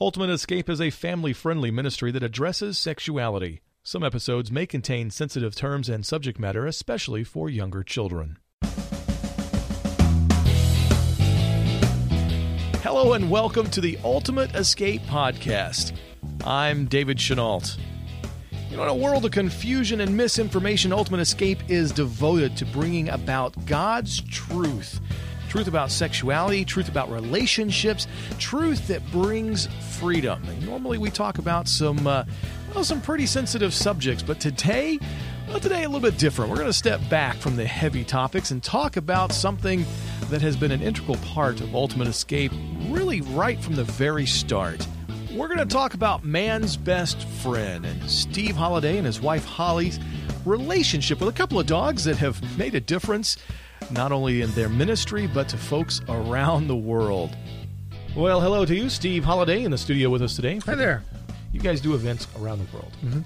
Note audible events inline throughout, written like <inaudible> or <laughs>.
Ultimate Escape is a family friendly ministry that addresses sexuality. Some episodes may contain sensitive terms and subject matter, especially for younger children. Hello and welcome to the Ultimate Escape Podcast. I'm David Chenault. You know, in a world of confusion and misinformation, Ultimate Escape is devoted to bringing about God's truth truth about sexuality, truth about relationships, truth that brings freedom. And normally we talk about some uh, well, some pretty sensitive subjects, but today, well, today a little bit different. We're going to step back from the heavy topics and talk about something that has been an integral part of Ultimate Escape, really right from the very start. We're going to talk about man's best friend and Steve Holiday and his wife Holly's relationship with a couple of dogs that have made a difference not only in their ministry, but to folks around the world. Well, hello to you, Steve Holiday, in the studio with us today. Hi there. You guys do events around the world, mm-hmm.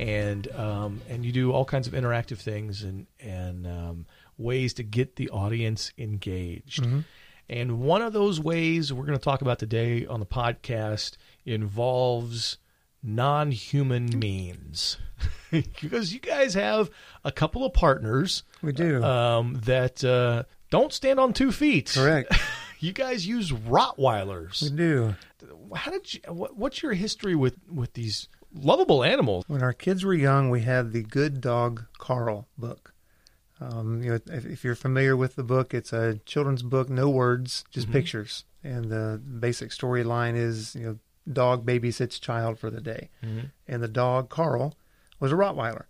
and um, and you do all kinds of interactive things and and um, ways to get the audience engaged. Mm-hmm. And one of those ways we're going to talk about today on the podcast involves non-human means <laughs> because you guys have a couple of partners we do. um, that uh, don't stand on two feet. Correct. <laughs> You guys use rottweilers. We do. How did you what, what's your history with with these lovable animals? When our kids were young we had the good dog carl book. Um, you know if, if, you're familiar with the book it's a children's book no words just mm-hmm. pictures. And the basic storyline is you know dog babysits child for the day. Mm-hmm. And the dog, Carl, was a Rottweiler.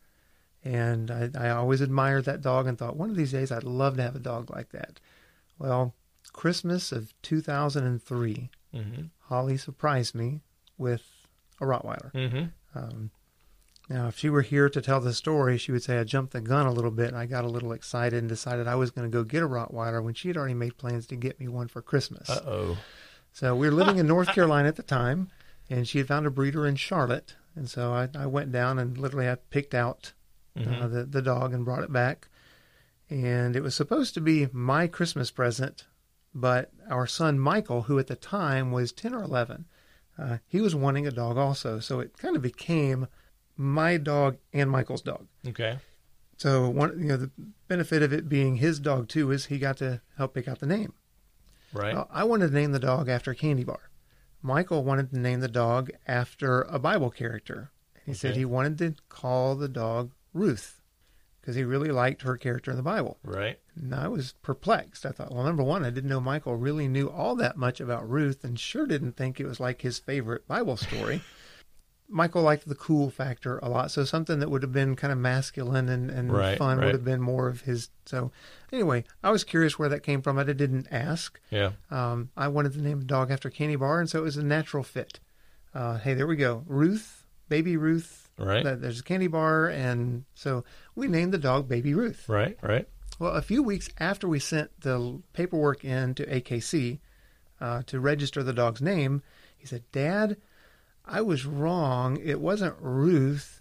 And I, I, always admired that dog and thought, one of these days I'd love to have a dog like that. Well, Christmas of 2003, mm-hmm. Holly surprised me with a Rottweiler. Mm-hmm. Um, now, if she were here to tell the story, she would say I jumped the gun a little bit and I got a little excited and decided I was going to go get a Rottweiler when she had already made plans to get me one for Christmas. Uh oh. So we were living <laughs> in North Carolina at the time, and she had found a breeder in Charlotte. And so I, I went down and literally I picked out uh, mm-hmm. uh, the, the dog and brought it back. And it was supposed to be my Christmas present, but our son Michael, who at the time was 10 or 11, uh, he was wanting a dog also. So it kind of became my dog and Michael's dog. Okay. So one, you know, the benefit of it being his dog too is he got to help pick out the name. Right. Well, I wanted to name the dog after a candy bar. Michael wanted to name the dog after a Bible character. He okay. said he wanted to call the dog Ruth because he really liked her character in the Bible. Right. And I was perplexed. I thought, well, number one, I didn't know Michael really knew all that much about Ruth and sure didn't think it was like his favorite Bible story. <laughs> Michael liked the cool factor a lot, so something that would have been kind of masculine and, and right, fun right. would have been more of his. So, anyway, I was curious where that came from. I didn't ask. Yeah. Um, I wanted to name a dog after Candy Bar, and so it was a natural fit. Uh, hey, there we go, Ruth, baby Ruth. Right. There's a candy bar, and so we named the dog Baby Ruth. Right. Right. Well, a few weeks after we sent the paperwork in to AKC uh, to register the dog's name, he said, "Dad." I was wrong. It wasn't Ruth.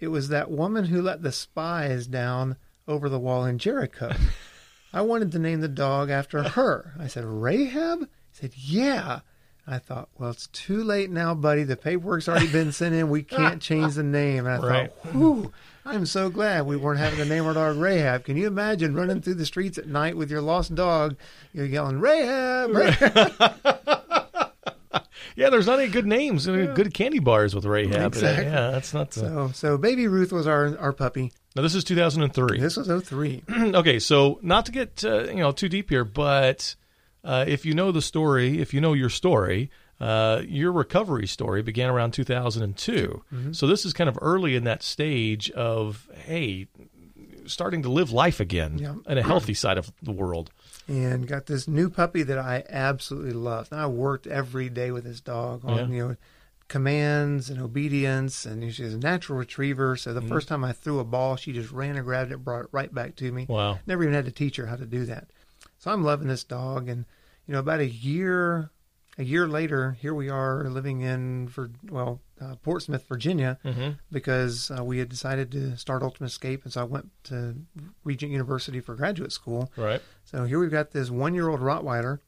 It was that woman who let the spies down over the wall in Jericho. <laughs> I wanted to name the dog after her. I said, Rahab? He said, Yeah. I thought, well, it's too late now, buddy. The paperwork's already been sent in. We can't <laughs> change the name. And I right. thought, whew, I'm so glad we weren't having to name our dog Rahab. Can you imagine running through the streets at night with your lost dog? You're yelling, Rahab, Rahab. <laughs> yeah, there's not any good names, yeah. good candy bars with Rahab. Exactly. Yeah, that's not the... so. So Baby Ruth was our our puppy. Now this is 2003. This was 03. <clears throat> okay, so not to get uh, you know too deep here, but uh, if you know the story, if you know your story, uh, your recovery story began around 2002. Mm-hmm. So this is kind of early in that stage of hey, starting to live life again yeah. in a healthy side of the world and got this new puppy that I absolutely loved. And I worked every day with this dog on yeah. you know commands and obedience, and she's a natural retriever. So the mm. first time I threw a ball, she just ran and grabbed it, brought it right back to me. Wow! Never even had to teach her how to do that. So I'm loving this dog, and you know about a year a year later, here we are living in for well uh, Portsmouth, Virginia, mm-hmm. because uh, we had decided to start Ultimate Escape, and so I went to Regent University for graduate school. Right. So here we've got this one-year-old Rottweiler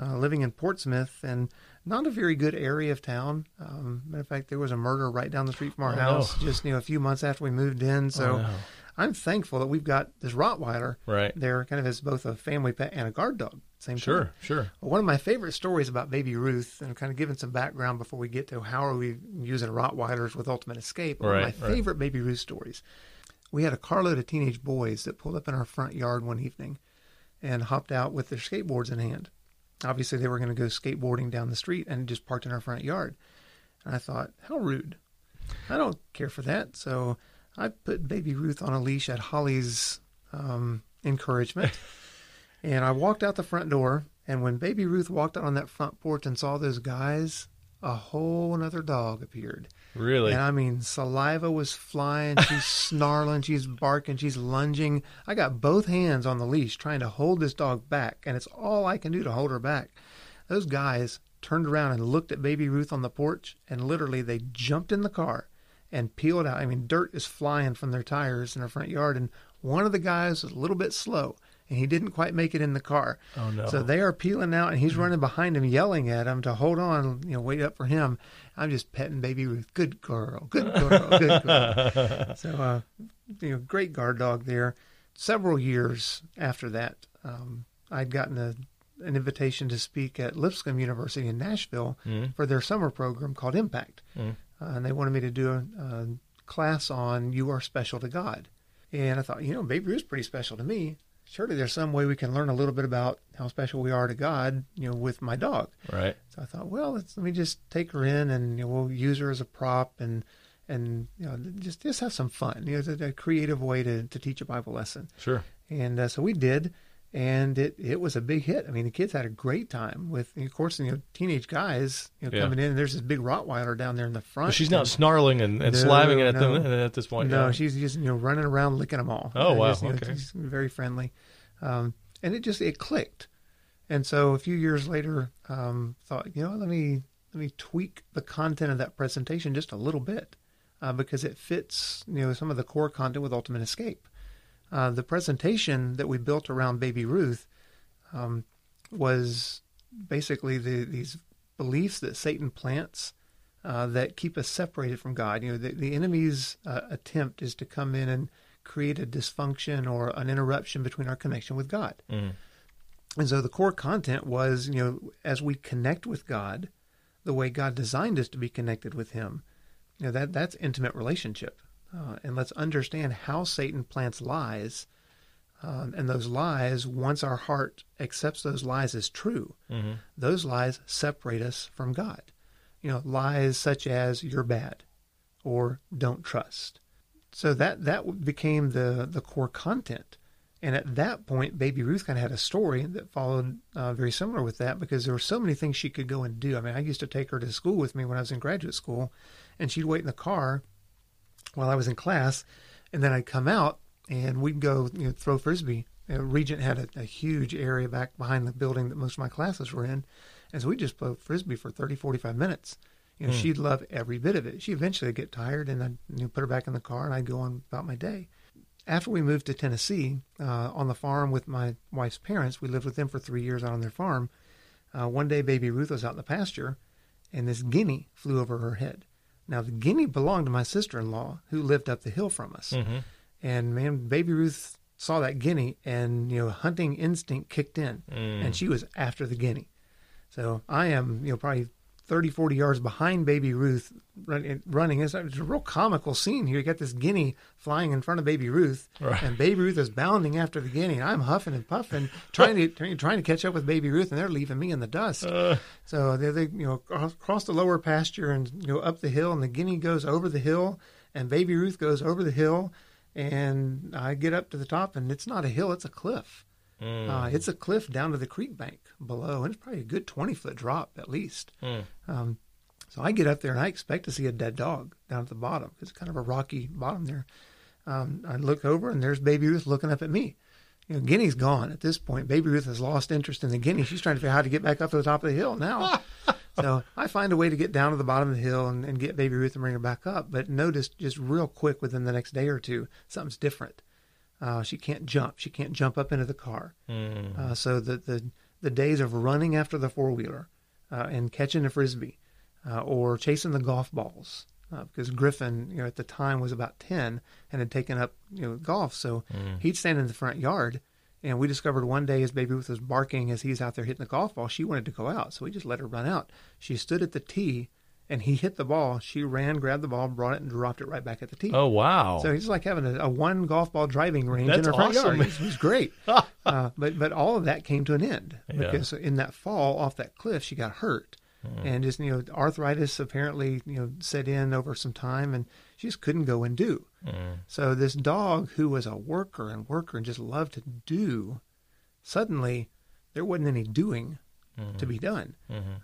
uh, living in Portsmouth and not a very good area of town. Um, matter of fact, there was a murder right down the street from our Oh, no. house just you know a few months after we moved in. So Oh, no. I'm thankful that we've got this Rottweiler Right. there, kind of as both a family pet and a guard dog. Same time. Sure, sure. One of my favorite stories about Baby Ruth, and kind of giving some background before we get to how are we using Rottweilers with Ultimate Escape. One Right, of my right. favorite Baby Ruth stories. We had a carload of teenage boys that pulled up in our front yard one evening and hopped out with their skateboards in hand. Obviously, they were going to go skateboarding down the street and just parked in our front yard. And I thought, how rude. I don't care for that. So I put Baby Ruth on a leash at Holly's um, encouragement. <laughs> and I walked out the front door. And when Baby Ruth walked out on that front porch and saw those guys, a whole another dog appeared. Really? And I mean, saliva was flying. She's <laughs> snarling. She's barking. She's lunging. I got both hands on the leash trying to hold this dog back, and it's all I can do to hold her back. Those guys turned around and looked at Baby Ruth on the porch, and literally they jumped in the car and peeled out. I mean, dirt is flying from their tires in our front yard, and one of the guys was a little bit slow. And he didn't quite make it in the car. Oh, no. So they are peeling out, and he's running behind him, yelling at him to hold on, you know, wait up for him. I'm just petting baby Ruth. Good girl, good girl, good girl. <laughs> so, uh, you know, great guard dog there. Several years after that, um, I'd gotten a, an invitation to speak at Lipscomb University in Nashville Mm. for their summer program called Impact, Mm. Uh, and they wanted me to do a, a class on "You Are Special to God." And I thought, you know, Baby Ruth's pretty special to me. Surely there's some way we can learn a little bit about how special we are to God, you know, with my dog. Right. So I thought, well, let's, let me just take her in and you know, we'll use her as a prop and and you know just just have some fun. You know, it's a, a creative way to to teach a Bible lesson. Sure. And uh, so we did, and it it was a big hit. I mean, the kids had a great time with, of course, you know, teenage guys you know, Yeah. coming in. And there's this big Rottweiler down there in the front. But she's not snarling and, and No, slaving at no. them at this point. no, yeah. she's just you know running around licking them all. Oh, wow, just, you know, okay. she's very friendly, um, and it just it clicked. And so a few years later, um, thought you know let me let me tweak the content of that presentation just a little bit uh, because it fits you know some of the core content with Ultimate Escape. Uh, the presentation that we built around Baby Ruth um, was basically the, these beliefs that Satan plants uh, that keep us separated from God. You know, the, the enemy's uh, attempt is to come in and create a dysfunction or an interruption between our connection with God. Mhm. And so the core content was, you know, as we connect with God, the way God designed us to be connected with Him, you know, that that's intimate relationship. Uh, and let's understand how Satan plants lies. Um, and those lies, once our heart accepts those lies as true, Mhm. those lies separate us from God. You know, lies such as "you're bad" or "don't trust." So that that became the the core content. And at that point, Baby Ruth kind of had a story that followed uh, very similar with that because there were so many things she could go and do. I mean, I used to take her to school with me when I was in graduate school, and she'd wait in the car while I was in class, and then I'd come out and we'd go you know, throw frisbee. You know, Regent had a, a huge area back behind the building that most of my classes were in, and so we'd just throw frisbee for 30, 45 minutes. You know, Hmm. she'd love every bit of it. She eventually would get tired, and I'd you know, put her back in the car, and I'd go on about my day. After we moved to Tennessee, uh, on the farm with my wife's parents, we lived with them for three years out on their farm. Uh, one day, baby Ruth was out in the pasture, and this guinea flew over her head. Now, the guinea belonged to my sister in law, who lived up the hill from us. Mhm. And man, baby Ruth saw that guinea, and you know, hunting instinct kicked in, Mm. and she was after the guinea. So I am, you know, probably 30, 40 yards behind baby Ruth running. running. It's, it's a real comical scene here. You got this guinea flying in front of baby Ruth, Right. and baby Ruth is bounding after the guinea. And I'm huffing and puffing, trying to <laughs> trying, trying to catch up with baby Ruth, and they're leaving me in the dust. Uh, So they, they you know cross, cross the lower pasture and you know up the hill, and the guinea goes over the hill, and baby Ruth goes over the hill, and I get up to the top, and it's not a hill; it's a cliff. Mm, Uh, it's a cliff down to the creek bank below, and it's probably a good twenty foot drop at least. mm. Um, so I get up there, and I expect to see a dead dog down at the bottom. It's kind of a rocky bottom there. Um, I look over, and there's baby Ruth looking up at me. You know, Guinea's gone at this point. Baby Ruth has lost interest in the guinea. She's trying to figure out how to get back up to the top of the hill now. <laughs> so I find a way to get down to the bottom of the hill and, and get Baby Ruth and bring her back up. But notice just real quick within the next day or two, something's different. Uh, she can't jump. She can't jump up into the car. Mm. Uh, so the, the the days of running after the four wheeler uh, and catching a frisbee uh, or chasing the golf balls. Uh, because Griffin, you know, at the time was about ten and had taken up, you know, golf. So he'd stand in the front yard, and we discovered one day his Baby was barking as he's out there hitting the golf ball. She wanted to go out, so we just let her run out. She stood at the tee, and he hit the ball. She ran, grabbed the ball, brought it, and dropped it right back at the tee. Oh wow! So he's like having a, a one golf ball driving range That's in her front awesome. yard. It was great. <laughs> uh, but but all of that came to an end Yeah. because in that fall off that cliff, she got hurt, Hmm. and just you know arthritis apparently you know set in over some time, and she just couldn't go and do. Mm. So this dog who was a worker and worker and just loved to do, suddenly there wasn't any doing Mm-hmm. to be done.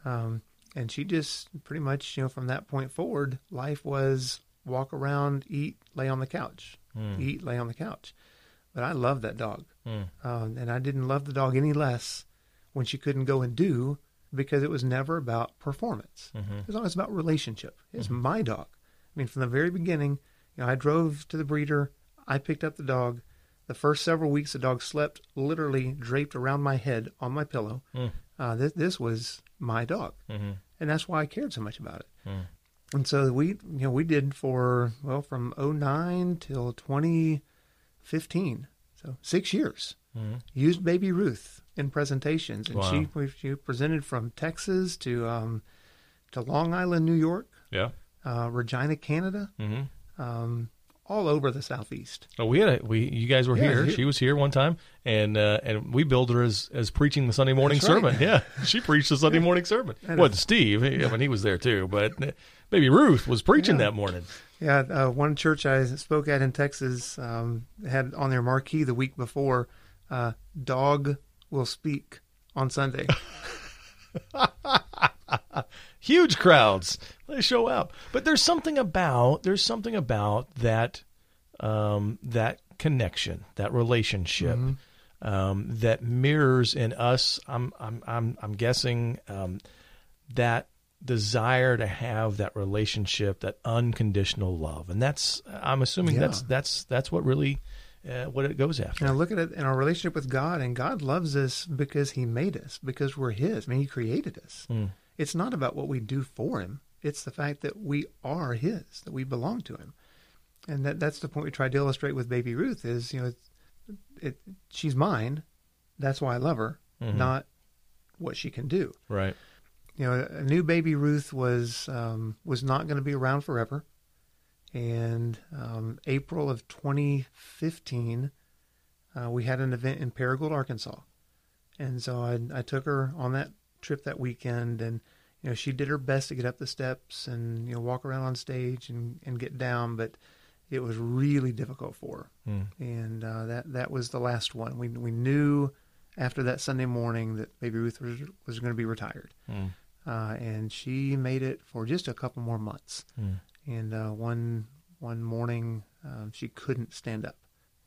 Um, and she just pretty much, you know, from that point forward, life was walk around, eat, lay on the couch, eat, lay on the couch. But I loved that dog, Mm. um, and I didn't love the dog any less when she couldn't go and do because it was never about performance. It was always about relationship. It's my dog. I mean, from the very beginning, you know, I drove to the breeder, I picked up the dog. The first several weeks, the dog slept literally draped around my head on my pillow. Uh, this, this was my dog, Mhm. and that's why I cared so much about it. Mm. And so we, you know, we did for well from 09 till 2015, so six years. Mhm. Used Baby Ruth in presentations, and Wow. she we- she presented from Texas to um, to Long Island, New York, Yeah. uh, Regina, Canada, hmm um, all over the southeast. Oh, we had a, we you guys were Yeah, here. he- She was here one time, and uh, and we billed her as as preaching the Sunday morning That's right. sermon. Yeah, <laughs> she preached the Sunday morning sermon. Well, Steve, I mean, he was there too, but uh, Baby Ruth was preaching Yeah. that morning. Yeah, uh, one church I spoke at in Texas um, had on their marquee the week before, uh, "Dog will speak on Sunday." <laughs> Huge crowds, they show up. But there's something about there's something about that um, that connection, that relationship. Um, that mirrors in us. I'm I'm I'm I'm guessing um, that desire to have that relationship, that unconditional love, and that's I'm assuming Yeah. that's that's that's what really uh, what it goes after. Now look at it in our relationship with God, and God loves us because He made us, because we're His. I mean, He created us. Mm. It's not about what we do for Him; it's the fact that we are His, that we belong to Him, and that that's the point we tried to illustrate with Baby Ruth. Is you know, it, it she's mine. That's why I love her, Mhm. not what she can do. Right. you know, a new baby Ruth was um, was not going to be around forever, and um, April of 2015, uh, we had an event in Paragould, Arkansas, and so I, I took her on that trip that weekend, and you know, she did her best to get up the steps and you know walk around on stage and, and get down, but it was really difficult for her Mm. and uh, that that was the last one. We we knew after that Sunday morning that Baby Ruth was was going to be retired, Mm. uh, and she made it for just a couple more months. Mm. And uh, one one morning um, she couldn't stand up,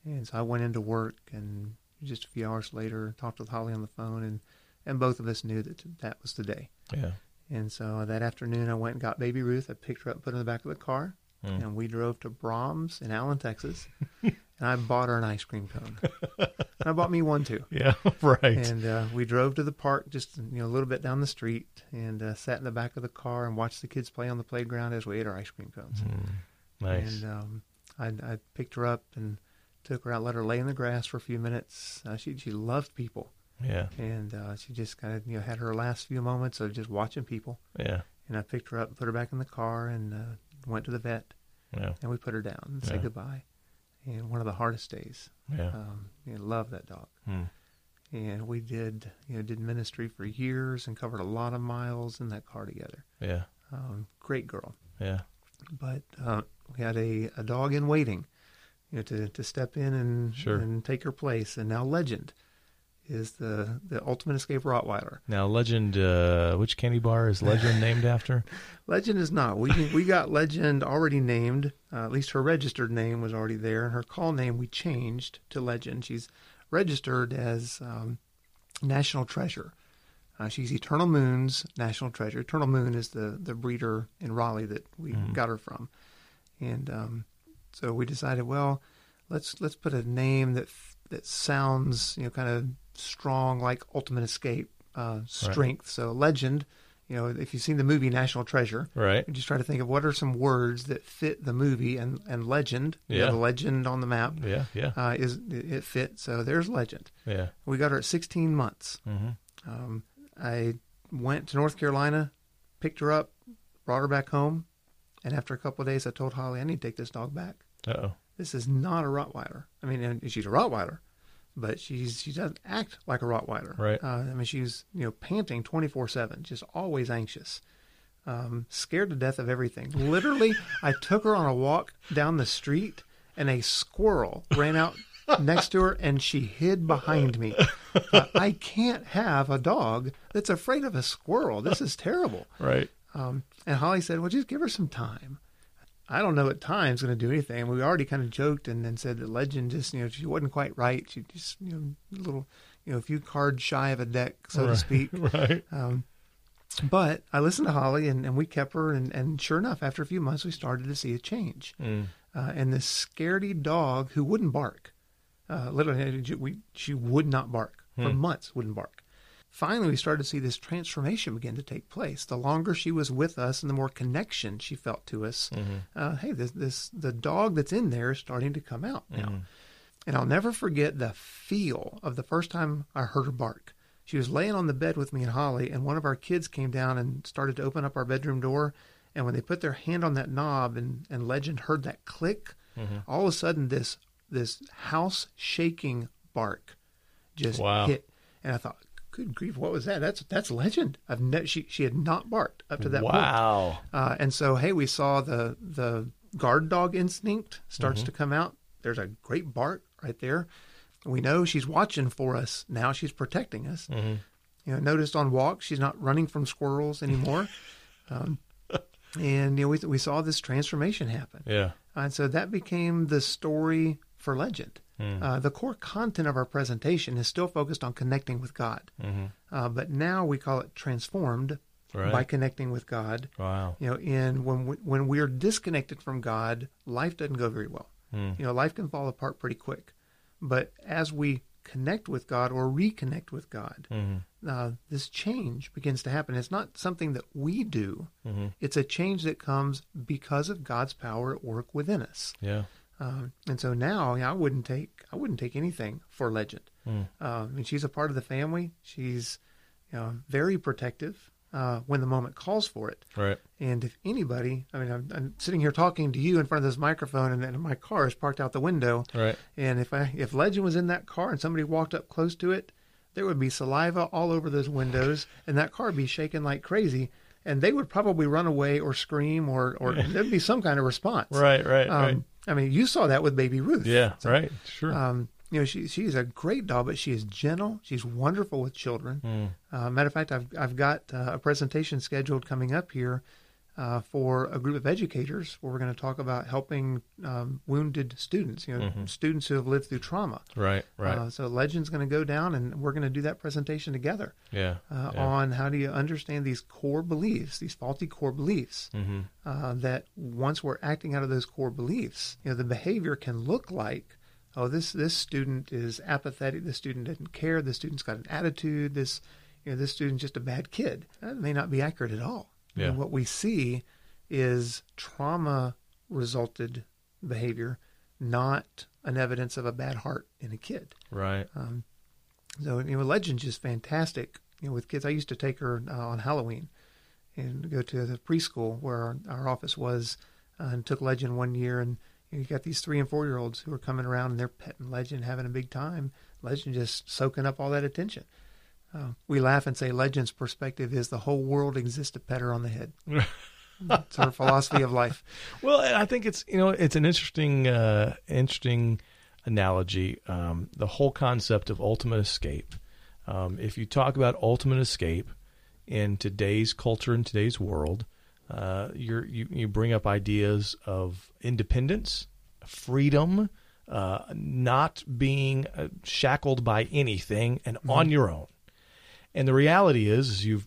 and so I went into work, and just a few hours later talked with Holly on the phone, and and both of us knew that that was the day. Yeah. And so that afternoon, I went and got Baby Ruth. I picked her up, put her in the back of the car, Mm. and we drove to Braum's in Allen, Texas. <laughs> and I bought her an ice cream cone. and I bought me one too. <laughs> Yeah. <laughs> Right. And uh, we drove to the park, just you know, a little bit down the street, and uh, sat in the back of the car and watched the kids play on the playground as we ate our ice cream cones. Mm. Nice. And um, I, I picked her up and took her out, let her lay in the grass for a few minutes. Uh, she she loved people, yeah. and uh, she just kind of you know had her last few moments of just watching people. Yeah. And I picked her up, put her back in the car, and uh, went to the vet, Yeah. and we put her down and said goodbye. And one of the hardest days. Yeah. Um, you know, love that dog. Mm. And we did, you know, did ministry for years and covered a lot of miles in that car together. Yeah. Um, great girl. Yeah. But uh, we had a, a dog in waiting, you know, to, to step in and Sure. and take her place. And now Legend is the the ultimate escape Rottweiler. Now, Legend, uh, which candy bar is Legend named <laughs> after? Legend is not. We we got Legend already named. Uh, at least her registered name was already there, and her call name we changed to Legend. She's registered as um, National Treasure. Uh, she's Eternal Moon's National Treasure. Eternal Moon is the the breeder in Raleigh that we Mhm. got her from, and um, so we decided, well, let's let's put a name that that sounds you know kind of strong like Ultimate Escape. uh, strength. So legend, you know, if you've seen the movie National Treasure, Right. you just try to think of what are some words that fit the movie and, and legend. You Yeah. know, the legend on the map Yeah. Yeah. uh, is it fit. So there's legend. Yeah. We got her at 16 months. Mm-hmm. Um, I went to North Carolina, picked her up, brought her back home, and after a couple of days, I told Holly I need to take this dog back. Uh oh. This is not a Rottweiler. I mean, and she's a Rottweiler, but she's she doesn't act like a Rottweiler. Right. Uh, I mean, she's you know panting twenty four seven, just always anxious, um, scared to death of everything. Literally, I <laughs> took her on a walk down the street, and a squirrel ran out next to her, and she hid behind me. Thought, I can't have a dog that's afraid of a squirrel. This is terrible. Right. Um, and Holly said, "Well, just give her some time." I don't know at times going to do anything. We already kind of joked and then said that Legend just, you know, she wasn't quite right. She just, you know, a little, you know, a few cards shy of a deck, so to speak. <laughs> Right. Um, but I listened to Holly and, and we kept her. And, and sure enough, after a few months, we started to see a change. Mm. Uh, and this scaredy dog who wouldn't bark, uh, literally, we, she would not bark for Hmm. months, wouldn't bark. Finally, we started to see this transformation begin to take place. The longer she was with us, and the more connection she felt to us. Mm-hmm. Uh, hey, this, this the dog that's in there is starting to come out now. Mhm. And I'll never forget the feel of the first time I heard her bark. She was laying on the bed with me and Holly, and one of our kids came down and started to open up our bedroom door. And when they put their hand on that knob and, and Legend heard that click, Mhm. all of a sudden this this house shaking bark just Wow. hit. And I thought, good grief, what was that? That's that's Legend. I've ne- she she had not barked up to that point. Wow. Uh, and so, hey, we saw the the guard dog instinct starts Mm-hmm. to come out. There's a great bark right there. We know she's watching for us now. She's protecting us. Mhm. You know, noticed on walks she's not running from squirrels anymore. <laughs> um, and you know, we we saw this transformation happen. Yeah. And so that became the story for Legend. Mm. Uh, the core content of our presentation is still focused on connecting with God, Mhm. uh, but now we call it transformed Right. by connecting with God Wow. you know in when we, when we're disconnected from god life doesn't go very well Mm. you know life can fall apart pretty quick but as we connect with god or reconnect with god Mhm. uh, this change begins to happen it's not something that we do Mhm. it's a change that comes because of god's power at work within us Yeah. Um, and so now you know, i wouldn't take i wouldn't take anything for legend Mm. um, I mean, she's a part of the family she's you know very protective uh, when the moment calls for it Right. and if anybody, I mean, I'm, I'm sitting here talking to you in front of this microphone, and, and my car is parked out the window. Right. And if I, if Legend was in that car and somebody walked up close to it, there would be saliva all over those windows, and that car would be shaking like crazy, and they would probably run away or scream, or or <laughs> there'd be some kind of response. Right. Right. Um, right. I mean, you saw that with Baby Ruth. Yeah. So, Right. Sure. Um, you know, she she's a great dog, but she is gentle. She's wonderful with children. Mm. Uh, matter of fact, I've I've got uh, a presentation scheduled coming up here uh, for a group of educators where we're going to talk about helping um, wounded students. You know, Mhm. students who have lived through trauma. Right. Right. Uh, so Legend's going to go down, and we're going to do that presentation together yeah. uh, yeah. on how do you understand these core beliefs, these faulty core beliefs. Mm-hmm. Uh, that once we're acting out of those core beliefs, you know, the behavior can look like, oh, this this student is apathetic. This student didn't care. This student's got an attitude. This, you know, this student's just a bad kid. That may not be accurate at all. Yeah. And what we see is trauma resulted behavior, not an evidence of a bad heart in a kid. Right. Um, so you know, Legend's just fantastic. You know, with kids, I used to take her uh, on Halloween and go to the preschool where our, our office was, uh, and took Legend one year. And you, know, you got these three and four year olds who are coming around and they're petting Legend, having a big time. Legend just soaking up all that attention. Uh, we laugh and say Legend's perspective is the whole world exists to pet her on the head. <laughs> it's her philosophy of life. Well, I think it's you know it's an interesting uh, interesting analogy. Um, the whole concept of ultimate escape. Um, if you talk about ultimate escape in today's culture in today's world, uh, you're, you you bring up ideas of independence, freedom, uh, not being uh, shackled by anything, and on your own. And the reality is, as you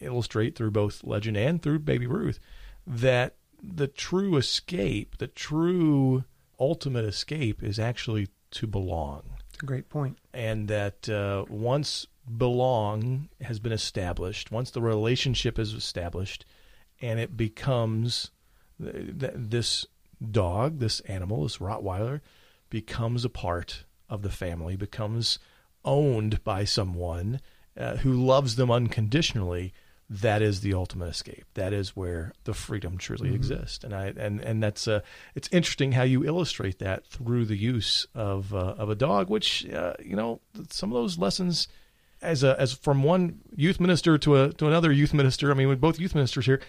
illustrate through both Legend and through Baby Ruth, that the true escape, the true ultimate escape, is actually to belong. It's a great point. And that uh, once belong has been established, once the relationship is established, and it becomes th- th- this dog, this animal, this Rottweiler, becomes a part of the family, becomes owned by someone uh, who loves them unconditionally. That is the ultimate escape. That is where the freedom truly Mm-hmm. exists, and I and and that's uh, it's interesting how you illustrate that through the use of uh, of a dog, which uh, you know some of those lessons as a as from one youth minister to a to another youth minister. I mean, with both youth ministers here,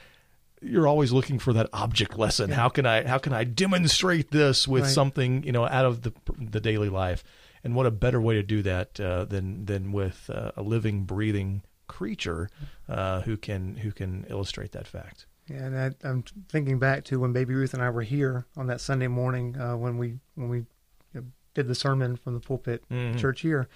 you're always looking for that object lesson. How can I how can I demonstrate this with Right. something you know out of the the daily life? And what a better way to do that uh, than than with uh, a living, breathing creature uh, who can who can illustrate that fact. Yeah, and I, I'm thinking back to when Baby Ruth and I were here on that Sunday morning uh, when we when we did the sermon from the pulpit Mhm. church here,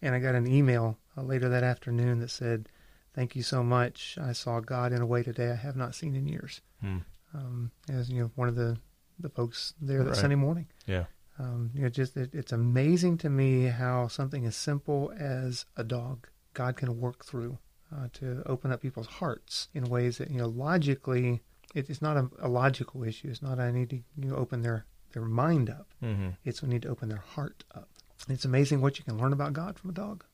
and I got an email uh, later that afternoon that said, "Thank you so much. I saw God in a way today I have not seen in years." Hmm. Um, as you know, one of the the folks there that Right. Sunday morning. Yeah. Um, you know, just it, it's amazing to me how something as simple as a dog God can work through uh, to open up people's hearts in ways that you know logically it, it's not a, a logical issue. It's not I need to you know, open their their mind up. hmm It's we need to open their heart up. It's amazing what you can learn about God from a dog.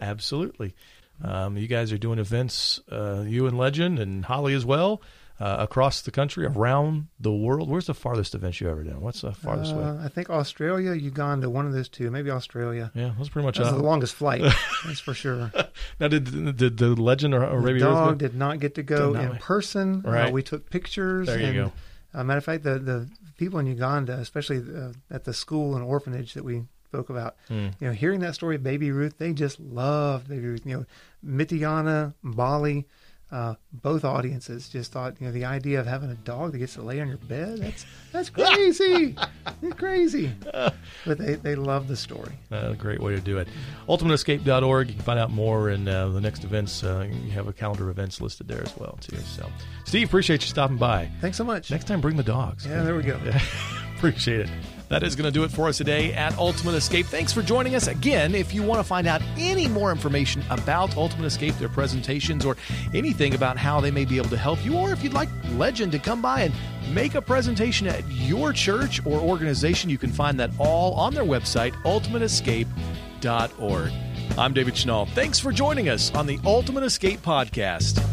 Absolutely. Um, you guys are doing events, uh, you and Legend and Holly as well, uh, across the country, around the world. Where's the farthest event you ever done? What's the farthest way? Uh, I think Australia, Uganda, one of those two, maybe Australia. Yeah, that's pretty much That's uh, the longest flight, <laughs> that's for sure. <laughs> Now, did, did the Legend or, or the dog did not get to go in person. Right. Uh, we took pictures. There you and, go. Uh, matter of fact, the the people in Uganda, especially uh, at the school and orphanage that we spoke about, Hmm. you know, hearing that story of Baby Ruth, they just loved Baby Ruth. You know, Mityana, Mbale, uh, both audiences just thought, you know, the idea of having a dog that gets to lay on your bed, that's that's <laughs> crazy. You're crazy. <laughs> But they, they love the story. Uh, a great way to do it. UltimateEscape.org. You can find out more, and uh, the next events, uh, you have a calendar of events listed there as well, too. So, Steve, appreciate you stopping by. Thanks so much. Next time, bring the dogs. Yeah, there we go. <laughs> Appreciate it. That is going to do it for us today at Ultimate Escape. Thanks for joining us. Again, if you want to find out any more information about Ultimate Escape, their presentations, or anything about how they may be able to help you, or if you'd like Legend to come by and make a presentation at your church or organization, you can find that all on their website, ultimateescape.org. I'm David Schnall. Thanks for joining us on the Ultimate Escape Podcast.